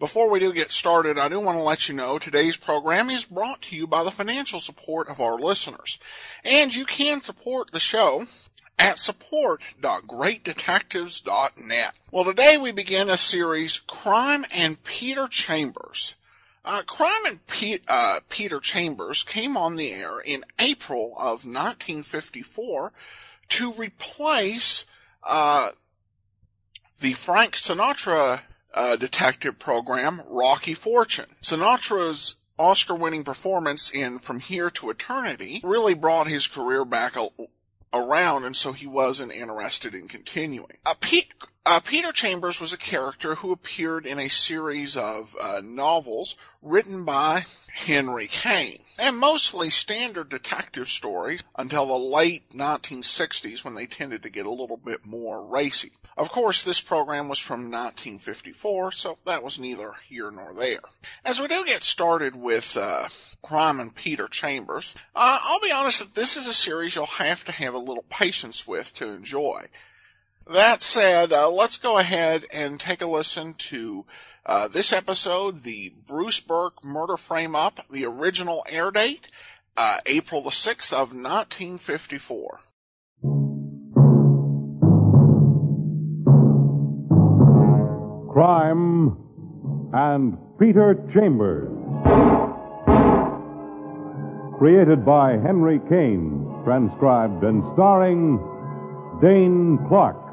Before we do get started, I do want to let you know today's program is brought to you by the financial support of our listeners. And you can support the show at support.greatdetectives.net. Well, today we begin a series, Crime and Peter Chambers. Uh, Crime and Pe- uh, Peter Chambers came on the air in April of 1954 to replace uh, the Frank Sinatra uh, detective program, Rocky Fortune. Sinatra's Oscar-winning performance in From Here to Eternity really brought his career back a, around, and so he wasn't interested in continuing. Uh, Pete, uh, Peter Chambers was a character who appeared in a series of uh, novels written by Henry Kane, and mostly standard detective stories until the late 1960s when they tended to get a little bit more racy. Of course, this program was from 1954, so that was neither here nor there. As we do get started with uh, Crime and Peter Chambers, uh, I'll be honest that this is a series you'll have to have a little patience with to enjoy. That said, uh, let's go ahead and take a listen to uh, this episode, the Bruce Burke murder frame up, the original air date, uh, April the 6th of 1954. Crime and Peter Chambers. Created by Henry Kane, transcribed and starring Dane Clark.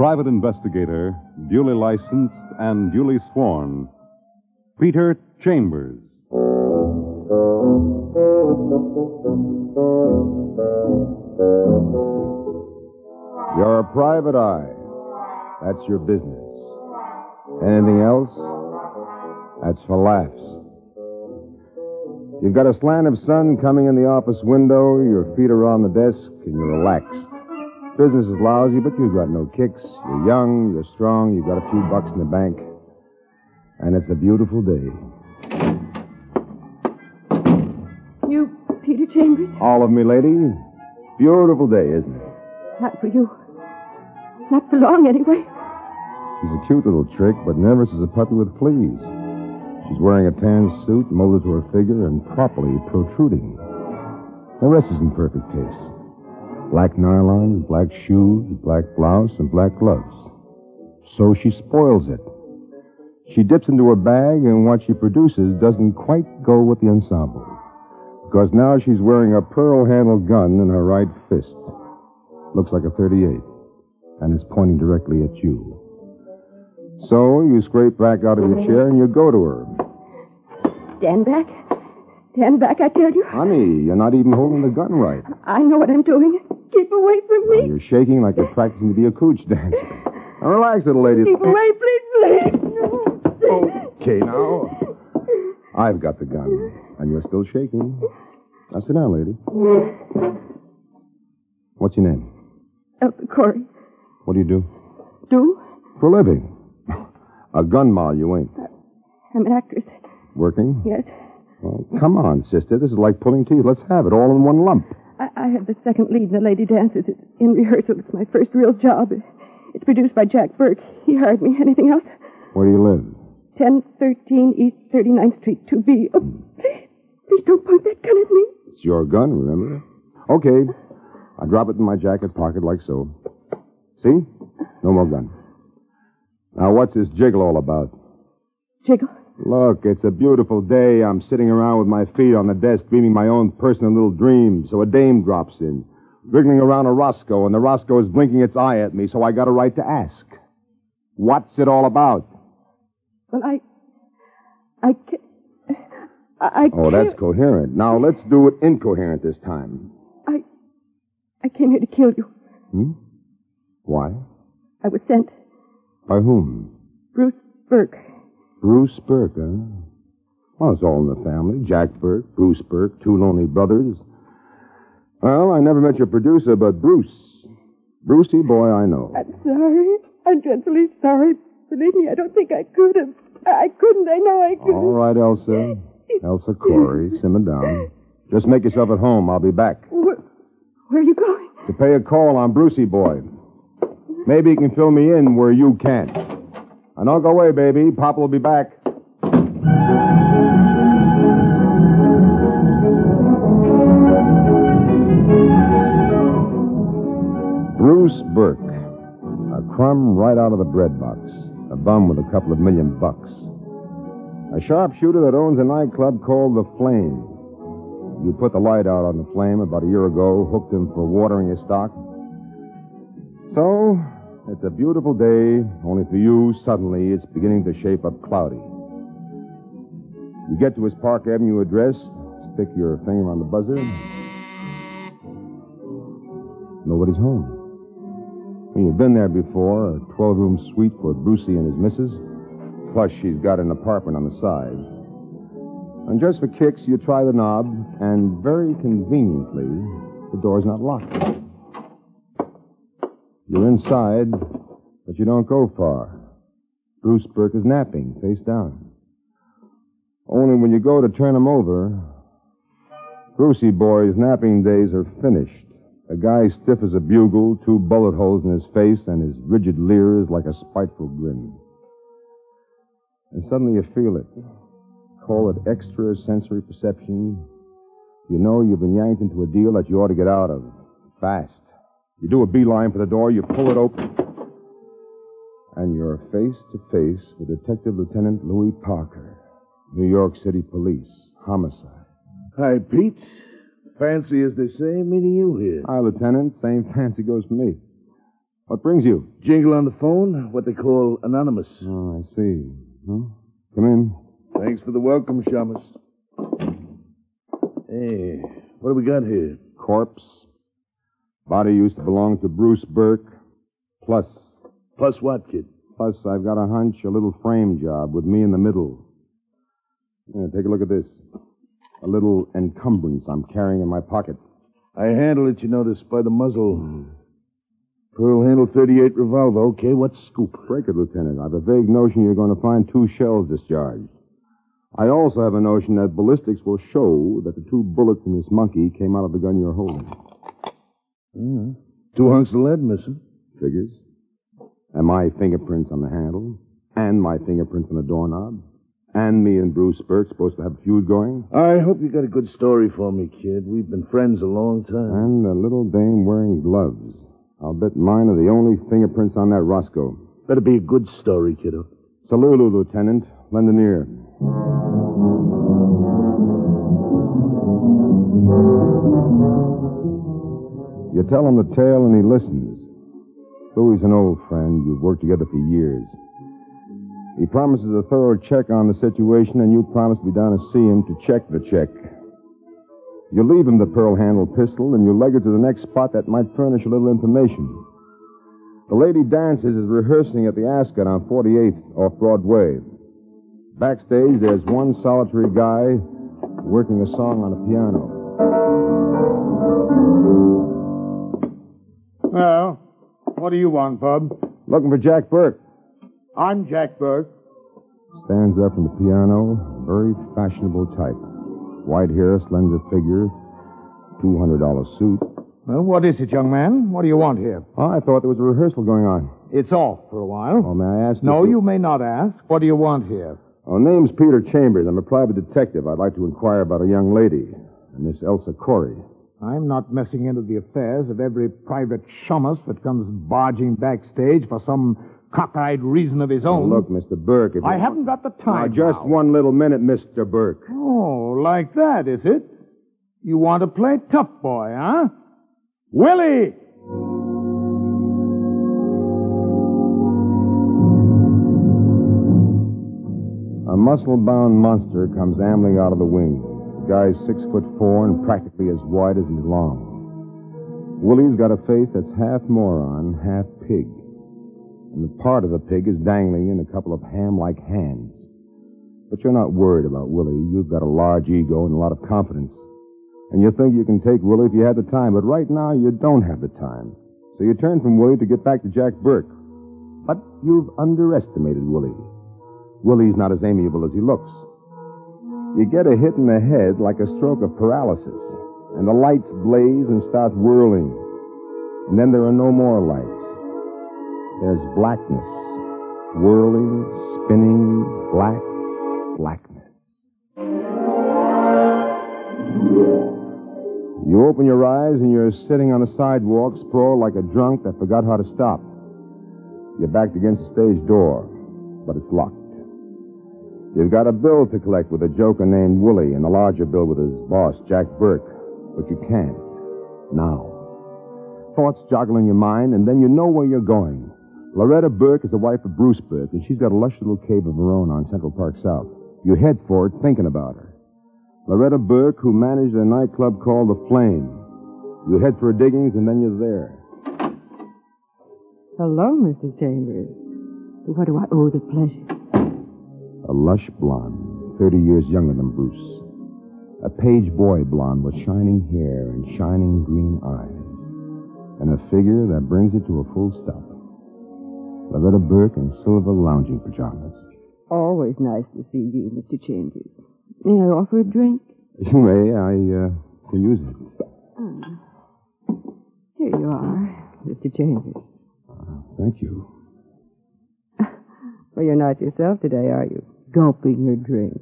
Private investigator, duly licensed and duly sworn, Peter Chambers. You're a private eye. That's your business. Anything else? That's for laughs. You've got a slant of sun coming in the office window, your feet are on the desk, and you're relaxed. Business is lousy, but you've got no kicks. You're young, you're strong, you've got a few bucks in the bank. And it's a beautiful day. You, Peter Chambers? All of me, lady. Beautiful day, isn't it? Not for you. Not for long, anyway. She's a cute little trick, but nervous as a puppy with fleas. She's wearing a tan suit molded to her figure and properly protruding. The rest is in perfect taste. Black nylons, black shoes, black blouse, and black gloves. So she spoils it. She dips into her bag, and what she produces doesn't quite go with the ensemble. Because now she's wearing a pearl handled gun in her right fist. Looks like a 38, and is pointing directly at you. So you scrape back out of your chair and you go to her. Stand back. Stand back, I tell you. Honey, you're not even holding the gun right. I know what I'm doing. Keep away from me. You're shaking like you're practicing to be a cooch dancer. Now relax, little lady. Keep away, please, please. No. Okay, now. I've got the gun, and you're still shaking. Now sit down, lady. What's your name? Elsa Corey. What do you do? Do? For a living. A gun moll, you ain't. Uh, I'm an actress. Working? Yes. Well, come on, sister. This is like pulling teeth. Let's have it all in one lump. I, I have the second lead in the Lady Dances. It's in rehearsal. It's my first real job. It's produced by Jack Burke. He hired me. Anything else? Where do you live? 1013 East 39th Street, 2B. Oh, please, please don't point that gun at me. It's your gun, remember? Okay. I drop it in my jacket pocket like so. See? No more gun. Now, what's this jiggle all about? Jiggle. Look, it's a beautiful day. I'm sitting around with my feet on the desk dreaming my own personal little dream. So a dame drops in, wriggling around a Roscoe, and the Roscoe is blinking its eye at me, so I got a right to ask. What's it all about? Well, I. I can't. I, I Oh, that's coherent. Now, let's do it incoherent this time. I. I came here to kill you. Hmm? Why? I was sent. By whom? Bruce Burke. Bruce Burke, huh? Well, it's all in the family. Jack Burke, Bruce Burke, two lonely brothers. Well, I never met your producer, but Bruce. Brucey boy, I know. I'm sorry. I'm dreadfully sorry. Believe me, I don't think I could have. I couldn't. I know I couldn't. All right, Elsa. Elsa Corey, simmer down. Just make yourself at home. I'll be back. Where, where are you going? To pay a call on Brucey boy. Maybe he can fill me in where you can't. And don't go away, baby. Papa will be back. Bruce Burke. A crumb right out of the bread box. A bum with a couple of million bucks. A sharpshooter that owns a nightclub called The Flame. You put the light out on the flame about a year ago, hooked him for watering his stock. So, it's a beautiful day, only for you, suddenly, it's beginning to shape up cloudy. You get to his Park Avenue address, stick your finger on the buzzer. Nobody's home. Well, you've been there before, a 12 room suite for Brucey and his missus. Plus, she's got an apartment on the side. And just for kicks, you try the knob, and very conveniently, the door's not locked. You're inside, but you don't go far. Bruce Burke is napping, face down. Only when you go to turn him over, Brucey boy's napping days are finished. A guy stiff as a bugle, two bullet holes in his face, and his rigid leer is like a spiteful grin. And suddenly you feel it. Call it extra sensory perception. You know you've been yanked into a deal that you ought to get out of. Fast. You do a beeline for the door, you pull it open, and you're face to face with Detective Lieutenant Louis Parker, New York City Police, homicide. Hi, Pete. Fancy, as they say, meeting you here. Hi, Lieutenant. Same fancy goes for me. What brings you? Jingle on the phone, what they call anonymous. Oh, I see. Huh? Come in. Thanks for the welcome, Shamus. Hey, what do we got here? Corpse. Body used to belong to Bruce Burke. Plus, Plus what, kid? plus, I've got a hunch, a little frame job with me in the middle. Yeah, take a look at this. A little encumbrance I'm carrying in my pocket. I handle it, you notice, by the muzzle. Hmm. Pearl handle 38 revolver. Okay, what's scoop? Break it, Lieutenant. I've a vague notion you're going to find two shells discharged. I also have a notion that ballistics will show that the two bullets in this monkey came out of the gun you're holding. Hmm. Two hunks of lead missing. Figures. And my fingerprints on the handle. And my fingerprints on the doorknob. And me and Bruce Burke supposed to have a feud going. I hope you got a good story for me, kid. We've been friends a long time. And a little dame wearing gloves. I'll bet mine are the only fingerprints on that Roscoe. Better be a good story, kiddo. Salulu, Lieutenant. Lend an ear. You tell him the tale and he listens. Louie's an old friend. You've worked together for years. He promises a thorough check on the situation, and you promise to be down to see him to check the check. You leave him the pearl handled pistol, and you leg her to the next spot that might furnish a little information. The Lady Dances is rehearsing at the Ascot on 48th off Broadway. Backstage, there's one solitary guy working a song on a piano. Well, what do you want, Bub? Looking for Jack Burke. I'm Jack Burke. Stands up from the piano, very fashionable type. White hair, slender figure, $200 suit. Well, what is it, young man? What do you want here? Oh, I thought there was a rehearsal going on. It's off for a while. Oh, may I ask? no, if you may not ask. What do you want here? Oh, name's Peter Chambers. I'm a private detective. I'd like to inquire about a young lady, Miss Elsa Corey. I'm not messing into the affairs of every private shamus that comes barging backstage for some cockeyed reason of his own. look, Mr. Burke. If I you- haven't got the time. Now, just now. one little minute, Mr. Burke. Oh, like that, is it? You want to play tough boy, huh? Willie! A muscle-bound monster comes ambling out of the wings. Guy's six foot four and practically as wide as he's long. Willie's got a face that's half moron, half pig. And the part of the pig is dangling in a couple of ham-like hands. But you're not worried about Willie. You've got a large ego and a lot of confidence. And you think you can take Willie if you had the time, but right now you don't have the time. So you turn from Willie to get back to Jack Burke. But you've underestimated Willie. Willie's not as amiable as he looks. You get a hit in the head like a stroke of paralysis, and the lights blaze and start whirling. And then there are no more lights. There's blackness, whirling, spinning, black, blackness. You open your eyes and you're sitting on a sidewalk, sprawled like a drunk that forgot how to stop. You're backed against the stage door, but it's locked. You've got a bill to collect with a joker named Willie and a larger bill with his boss, Jack Burke. But you can't. Now. Thoughts joggle in your mind, and then you know where you're going. Loretta Burke is the wife of Bruce Burke, and she's got a lush little cave of her own on Central Park South. You head for it thinking about her. Loretta Burke, who managed a nightclub called The Flame. You head for her diggings, and then you're there. Hello, Mr. Chambers. What do I owe the pleasure? A lush blonde, 30 years younger than Bruce. A page boy blonde with shining hair and shining green eyes. And a figure that brings it to a full stop. Loretta Burke in silver lounging pajamas. Always nice to see you, Mr. Chambers. May I offer a drink? You may. I, uh, can use it. Here you are, Mr. Chambers. Thank you. Well, you're not yourself today, are you? Gulping your drink.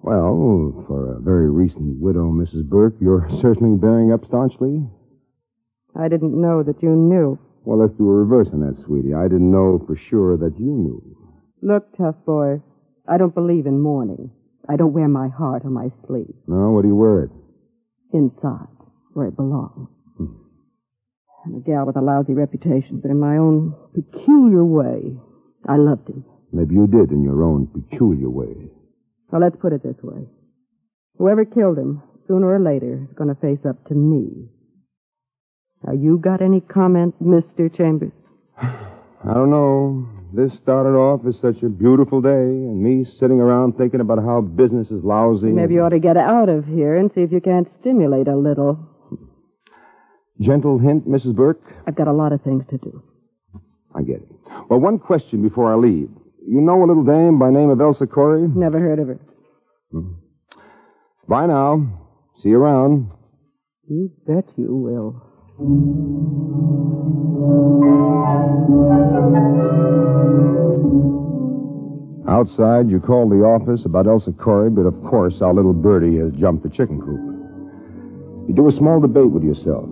Well, for a very recent widow, Mrs. Burke, you're certainly bearing up staunchly. I didn't know that you knew. Well, let's do a reverse on that, sweetie. I didn't know for sure that you knew. Look, tough boy, I don't believe in mourning. I don't wear my heart on my sleeve. No, what do you wear it? Inside, where it belongs. Hmm. I'm a gal with a lousy reputation, but in my own peculiar way, I loved him. Maybe you did in your own peculiar way. Well, let's put it this way. Whoever killed him, sooner or later, is going to face up to me. Now, you got any comment, Mr. Chambers? I don't know. This started off as such a beautiful day, and me sitting around thinking about how business is lousy. Maybe you ought to get out of here and see if you can't stimulate a little. Gentle hint, Mrs. Burke? I've got a lot of things to do. I get it. Well, one question before I leave. You know a little dame by name of Elsa Corey? Never heard of her. Hmm. Bye now. See you around. You bet you will. Outside, you call the office about Elsa Corey, but of course, our little birdie has jumped the chicken coop. You do a small debate with yourself.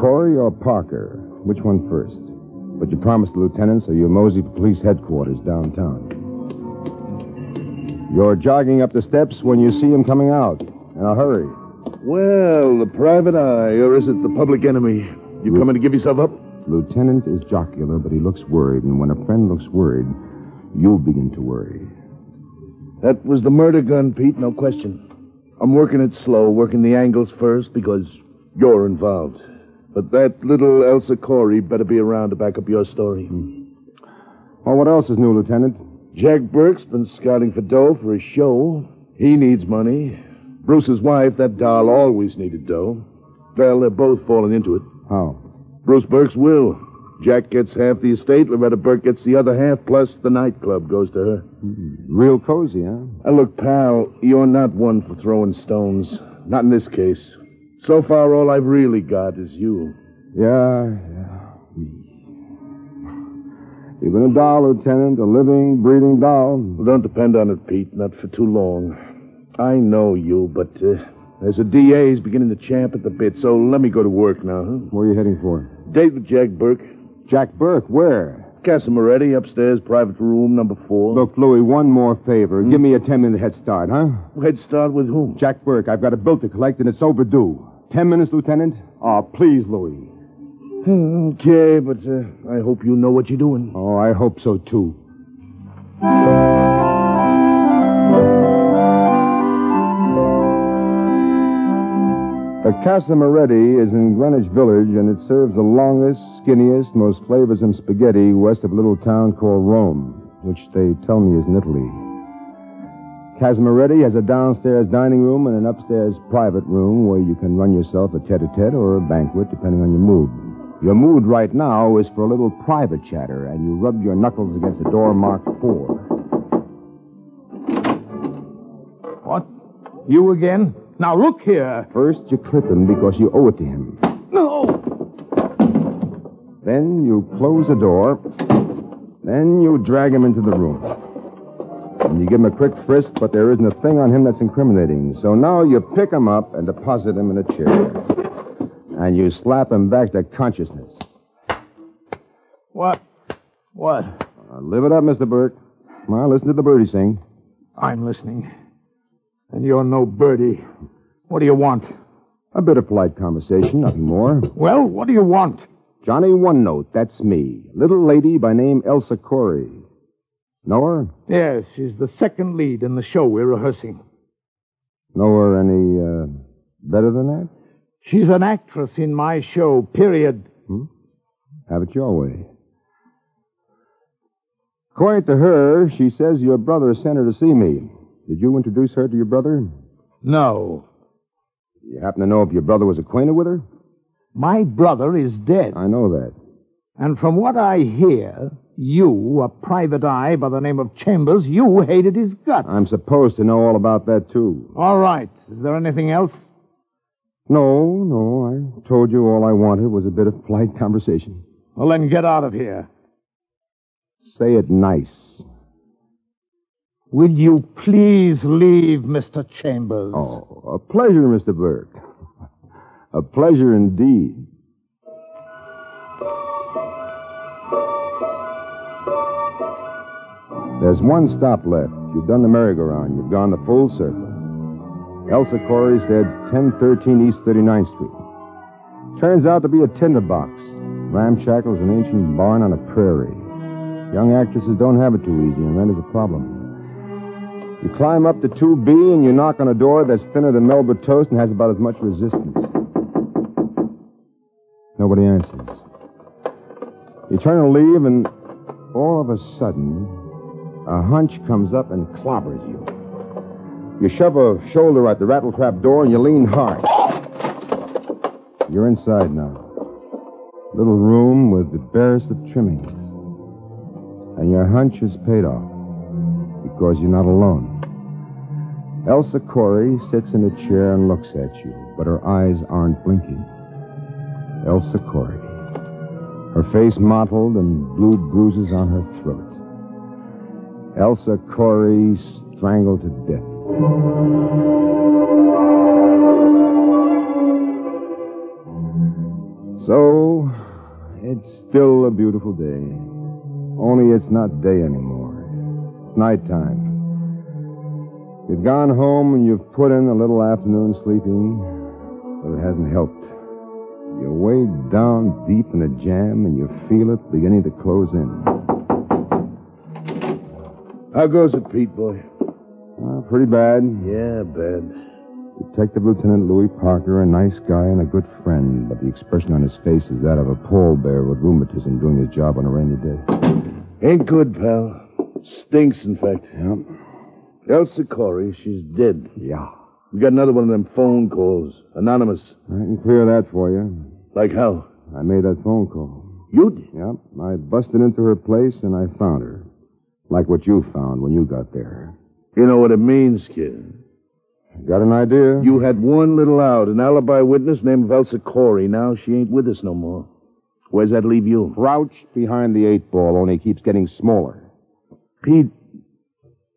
Corey or Parker? Which one first? But you promised the lieutenant, so you mosey for police headquarters downtown. You're jogging up the steps when you see him coming out. In a hurry. Well, the private eye, or is it the public enemy? You coming to give yourself up? Lieutenant is jocular, but he looks worried, and when a friend looks worried, you'll begin to worry. That was the murder gun, Pete, no question. I'm working it slow, working the angles first because you're involved. But that little Elsa Corey better be around to back up your story. Hmm. Well, what else is new, Lieutenant? Jack Burke's been scouting for dough for his show. He needs money. Bruce's wife, that doll, always needed dough. Well, they're both falling into it. How? Bruce Burke's will. Jack gets half the estate, Loretta Burke gets the other half, plus the nightclub goes to her. Hmm. Real cozy, huh? Now, look, pal, you're not one for throwing stones. Not in this case. So far, all I've really got is you. Yeah, yeah. You've been a doll, Lieutenant, a living, breathing doll. Well, don't depend on it, Pete. Not for too long. I know you, but uh, as a DA, he's beginning to champ at the bit, so let me go to work now, huh? Where are you heading for? Date with Jack Burke. Jack Burke, where? Casa Moretti, upstairs, private room, number four. Look, Louis, one more favor. Give me a ten minute head start, huh? Head start with whom? Jack Burke, I've got a bill to collect and it's overdue. Ten minutes, Lieutenant? Oh, please, Louis. Okay, but uh, I hope you know what you're doing. Oh, I hope so, too. The Casa Moretti is in Greenwich Village, and it serves the longest, skinniest, most flavorsome spaghetti west of a little town called Rome, which they tell me is in Italy. Casa Moretti has a downstairs dining room and an upstairs private room where you can run yourself a tete-a-tete or a banquet, depending on your mood. Your mood right now is for a little private chatter, and you rub your knuckles against a door marked four. What? You again? Now look here. First, you clip him because you owe it to him. No! Then you close the door. Then you drag him into the room. And you give him a quick frisk, but there isn't a thing on him that's incriminating. So now you pick him up and deposit him in a chair. And you slap him back to consciousness. What? What? Uh, live it up, Mr. Burke. Come on, listen to the birdie sing. I'm listening. And you're no birdie. What do you want? A bit of polite conversation, nothing more. Well, what do you want? Johnny One Note, that's me. Little lady by name Elsa Corey. Know her? Yes, she's the second lead in the show we're rehearsing. Know her any uh, better than that? She's an actress in my show, period. Have it your way. According to her, she says your brother sent her to see me. Did you introduce her to your brother? No. You happen to know if your brother was acquainted with her? My brother is dead. I know that. And from what I hear, you, a private eye by the name of Chambers, you hated his guts. I'm supposed to know all about that, too. All right. Is there anything else? No, no, I told you all I wanted was a bit of polite conversation. Well, then get out of here. Say it nice. Will you please leave, Mr. Chambers? Oh, a pleasure, Mr. Burke. A pleasure indeed. There's one stop left. You've done the merry-go-round. You've gone the full circle. Elsa Corey said 1013 East 39th Street. Turns out to be a tinderbox. Ramshackle is an ancient barn on a prairie. Young actresses don't have it too easy, and that is a problem. You climb up to 2B and you knock on a door that's thinner than Melba toast and has about as much resistance. Nobody answers. You turn to leave, and all of a sudden, a hunch comes up and clobbers you. You shove a shoulder at the rattletrap door and you lean hard. You're inside now. Little room with the barest of trimmings. And your hunch is paid off because you're not alone. Elsa Corey sits in a chair and looks at you, but her eyes aren't blinking. Elsa Corey. Her face mottled and blue bruises on her throat. Elsa Corey strangled to death. So, it's still a beautiful day. Only it's not day anymore. It's nighttime. You've gone home and you've put in a little afternoon sleeping, but it hasn't helped. You're way down deep in a jam and you feel it beginning to close in. How goes it, Pete, boy? Well, pretty bad. Yeah, bad. Detective Lieutenant Louis Parker, a nice guy and a good friend, but the expression on his face is that of a pallbearer with rheumatism doing his job on a rainy day. Ain't good, pal. Stinks, in fact. Yeah. Elsa Corey, she's dead. Yeah. We got another one of them phone calls. Anonymous. I can clear that for you. Like how? I made that phone call. You did? Yep. I busted into her place and I found her. Like what you found when you got there. You know what it means, kid. Got an idea? You had one little out, an alibi witness named Elsa Corey. Now she ain't with us no more. Where's that leave you? crouched behind the eight ball, only keeps getting smaller. Pete,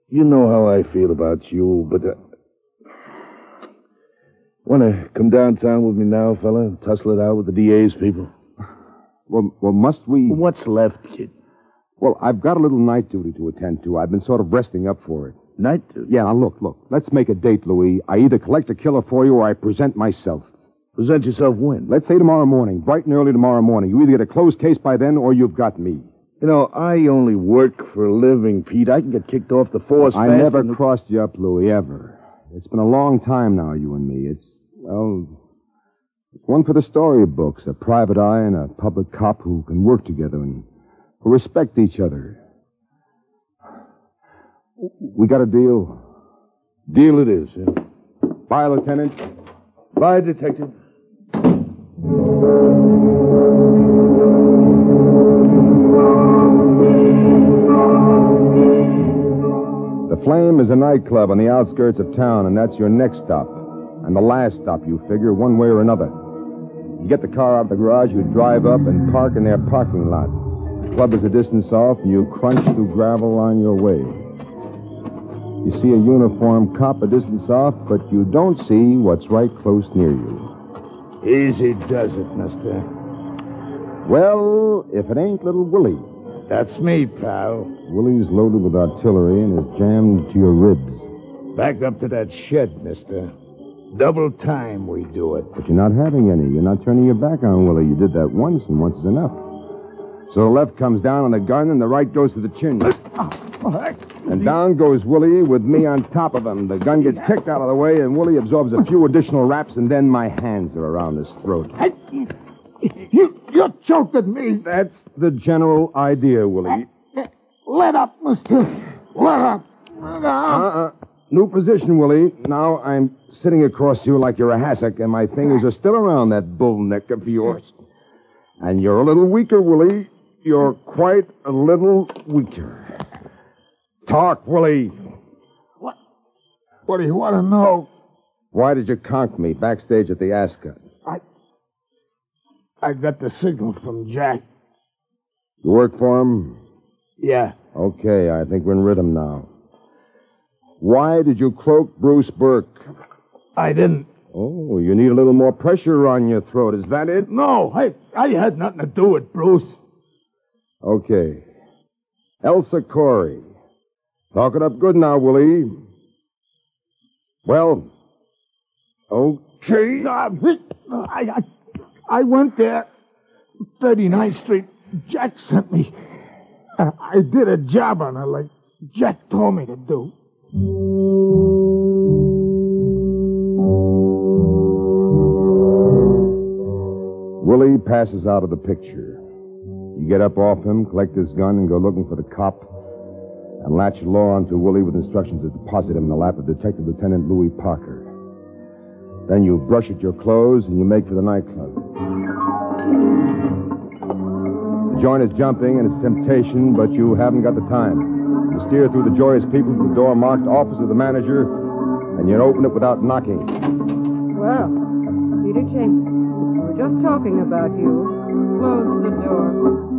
you know how I feel about you, but. Uh... Want to come downtown with me now, fella? Tussle it out with the DA's people? Well, well, must we? What's left, kid? Well, I've got a little night duty to attend to. I've been sort of resting up for it. Night duty? Yeah, now look, look. Let's make a date, Louis. I either collect a killer for you or I present myself. Present yourself when? Let's say tomorrow morning, bright and early tomorrow morning. You either get a closed case by then or you've got me. You know, I only work for a living, Pete. I can get kicked off the force I never and- crossed you up, Louis, ever. It's been a long time now, you and me. It's, well, it's one for the storybooks, a private eye and a public cop who can work together and respect each other. We got a deal. Deal it is. Bye, Lieutenant. Bye, Detective. The Flame is a nightclub on the outskirts of town, and that's your next stop. And the last stop, you figure, one way or another. You get the car out of the garage, you drive up and park in their parking lot. The club is a distance off, and you crunch through gravel on your way. You see a uniformed cop a distance off, but you don't see what's right close near you. Easy does it, mister. Well, if it ain't little Willie. That's me, pal. Willie's loaded with artillery and is jammed to your ribs. Back up to that shed, mister. Double time we do it. But you're not having any. You're not turning your back on Willie. You did that once, and once is enough. So the left comes down on the gun, and the right goes to the chin. And down goes Willie with me on top of him. The gun gets kicked out of the way, and Willie absorbs a few additional raps, and then my hands are around his throat. You, you choked at me. That's the general idea, Willie. Let up, mister. Let up. Let up. Uh-uh. New position, Willie. Now I'm sitting across you like you're a hassock, and my fingers are still around that bull neck of yours. And you're a little weaker, Willie. You're quite a little weaker. Talk, Willie. What? What do you want to know? Why did you conk me backstage at the Ascot? I. I got the signal from Jack. You work for him? Yeah. Okay, I think we're in rhythm now. Why did you cloak Bruce Burke? I didn't. Oh, you need a little more pressure on your throat. Is that it? No, I, I had nothing to do with Bruce. Okay. Elsa Corey. Talk it up good now, Willie. Well, okay. I, I, I went there, 39th Street. Jack sent me. Uh, I did a job on her like Jack told me to do. Willie passes out of the picture. You get up off him, collect his gun, and go looking for the cop, and latch law onto Willie with instructions to deposit him in the lap of Detective Lieutenant Louis Parker. Then you brush at your clothes and you make for the nightclub. The joint is jumping and it's temptation, but you haven't got the time. You steer through the joyous people to the door marked Office of the Manager, and you open it without knocking. Well, Peter Chambers, we were just talking about you. Close the door.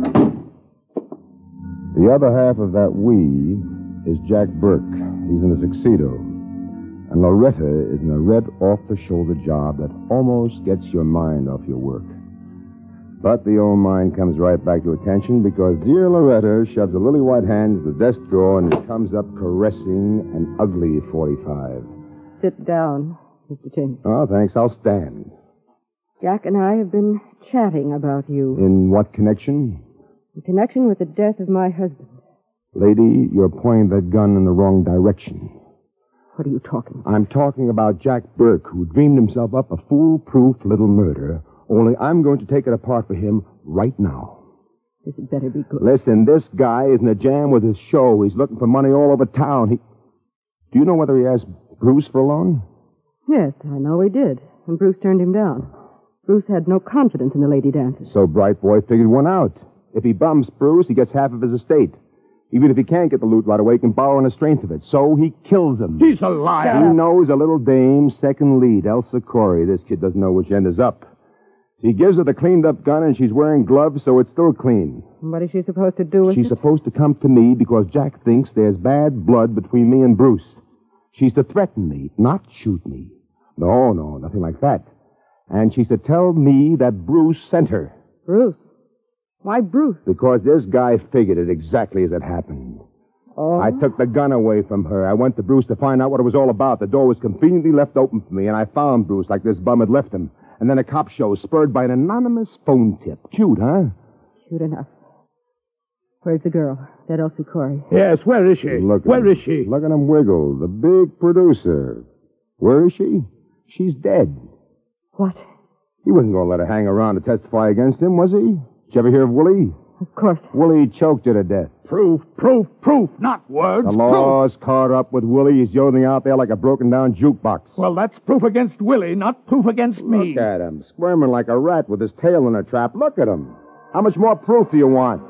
The other half of that we is Jack Burke. He's in a tuxedo. And Loretta is in a red off the shoulder job that almost gets your mind off your work. But the old mind comes right back to attention because dear Loretta shoves a lily white hand into the desk drawer and comes up caressing an ugly 45. Sit down, Mr. Chambers. Oh, ah, thanks. I'll stand. Jack and I have been chatting about you In what connection? In connection with the death of my husband. Lady, you're pointing that gun in the wrong direction. What are you talking about? I'm talking about Jack Burke, who dreamed himself up a foolproof little murder, only I'm going to take it apart for him right now. This had better be good. Listen, this guy is in a jam with his show. He's looking for money all over town. He... Do you know whether he asked Bruce for a loan? Yes, I know he did. And Bruce turned him down. Bruce had no confidence in the lady dancers. So Bright Boy figured one out. If he bums Bruce, he gets half of his estate. Even if he can't get the loot right away, he can borrow on the strength of it. So he kills him. He's a liar. He knows a little dame, second lead, Elsa Corey. This kid doesn't know which end is up. He gives her the cleaned up gun and she's wearing gloves, so it's still clean. What is she supposed to do with She's it? supposed to come to me because Jack thinks there's bad blood between me and Bruce. She's to threaten me, not shoot me. No, no, nothing like that. And she's to tell me that Bruce sent her. Bruce. Why Bruce? Because this guy figured it exactly as it happened. Oh. I took the gun away from her. I went to Bruce to find out what it was all about. The door was conveniently left open for me, and I found Bruce like this bum had left him. And then a cop show, spurred by an anonymous phone tip. Cute, huh? Cute enough. Where's the girl? That Elsie Corey. Yes, where is she? Look at where him. is she? Look at him wiggle. The big producer. Where is she? She's dead. What? He wasn't going to let her hang around to testify against him, was he? Did you ever hear of Willie? Of course. Willie choked her to death. Proof, proof, proof, not words. The law's caught up with Willie. He's yodeling out there like a broken down jukebox. Well, that's proof against Willie, not proof against me. Look at him, squirming like a rat with his tail in a trap. Look at him. How much more proof do you want?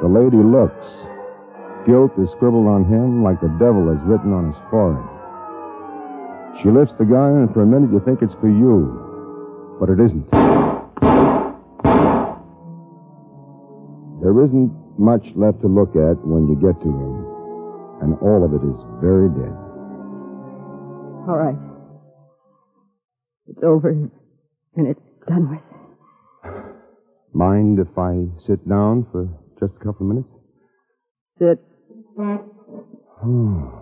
The lady looks. Guilt is scribbled on him like the devil is written on his forehead. She lifts the gun, and for a minute you think it's for you. But it isn't. There isn't much left to look at when you get to him, and all of it is very dead. All right. It's over and it's done with. Mind if I sit down for just a couple of minutes? Sit. Hmm.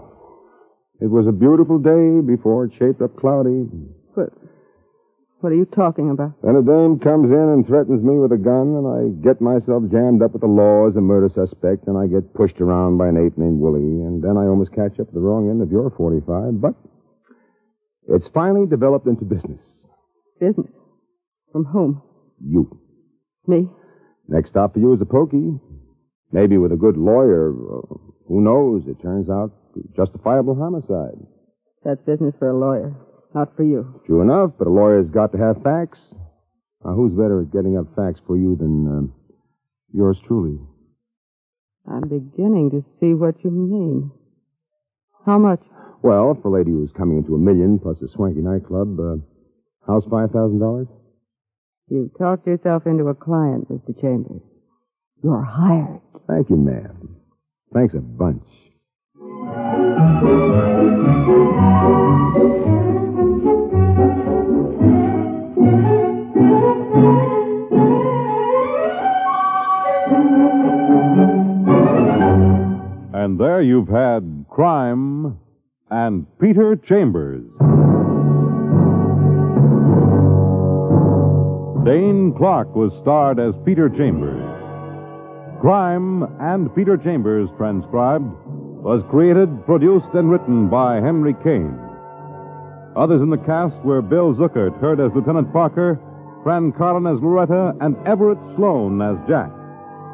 It was a beautiful day before it shaped up cloudy. What, what are you talking about? Then a dame comes in and threatens me with a gun, and I get myself jammed up with the law as a murder suspect, and I get pushed around by an ape named Willie, and then I almost catch up at the wrong end of your 45. But it's finally developed into business. Business. From whom? You. Me? Next stop for you is a pokey. Maybe with a good lawyer. who knows? It turns out justifiable homicide. That's business for a lawyer, not for you. True enough, but a lawyer's got to have facts. Now, who's better at getting up facts for you than um, yours truly? I'm beginning to see what you mean. How much? Well, for a lady who's coming into a million plus a swanky nightclub, uh, house five thousand dollars. You've talked yourself into a client, Mr. Chambers. You're hired. Thank you, ma'am. Thanks a bunch. And there you've had Crime and Peter Chambers. Dane Clark was starred as Peter Chambers. Crime and Peter Chambers, transcribed, was created, produced, and written by Henry Kane. Others in the cast were Bill Zuckert, heard as Lieutenant Parker, Fran Carlon as Loretta, and Everett Sloane as Jack.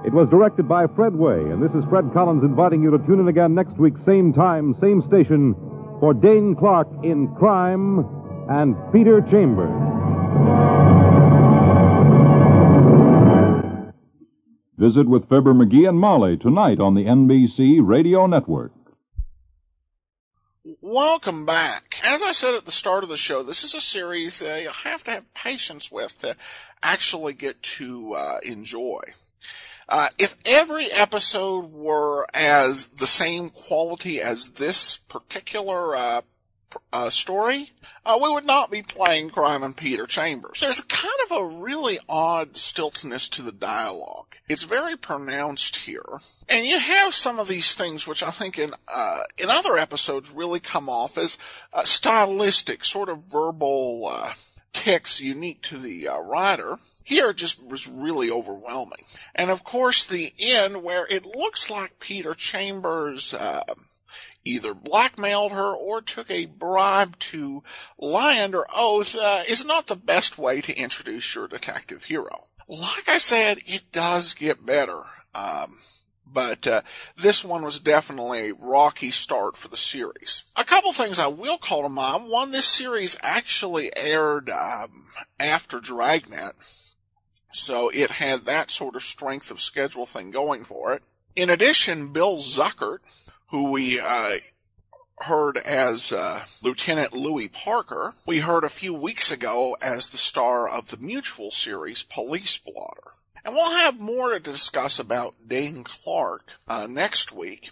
It was directed by Fred Weihe, and this is Fred Collins inviting you to tune in again next week, same time, same station, for Dane Clark in Crime and Peter Chambers. Visit with Fibber McGee and Molly tonight on the NBC Radio Network. Welcome back. As I said at the start of the show, this is a series uh, you'll have to have patience with to actually get to uh, enjoy. Uh, if every episode were as the same quality as this particular uh, story, uh, we would not be playing Crime and Peter Chambers. There's kind of a really odd stiltness to the dialogue. It's very pronounced here, and you have some of these things which I think in uh, in other episodes really come off as uh, stylistic, sort of verbal uh, tics unique to the uh, writer. Here it just was really overwhelming. And of course the end where it looks like Peter Chambers, either blackmailed her or took a bribe to lie under oath, uh, is not the best way to introduce your detective hero. Like I said, it does get better. Um, but uh, this one was definitely a rocky start for the series. A couple things I will call to mind. One, this series actually aired um, after Dragnet, so it had that sort of strength of schedule thing going for it. In addition, Bill Zuckert, who we uh, heard as uh, Lieutenant Louis Parker, we heard a few weeks ago as the star of the Mutual series Police Blotter. And we'll have more to discuss about Dane Clark uh, next week.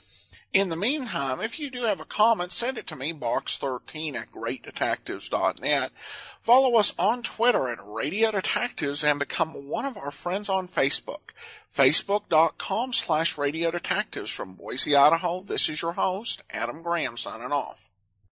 In the meantime, if you do have a comment, send it to me, box13 at greatdetectives.net. Follow us on Twitter at Radio Detectives and become one of our friends on Facebook. Facebook.com slash Radio Detectives. From Boise, Idaho, this is your host, Adam Graham, signing off.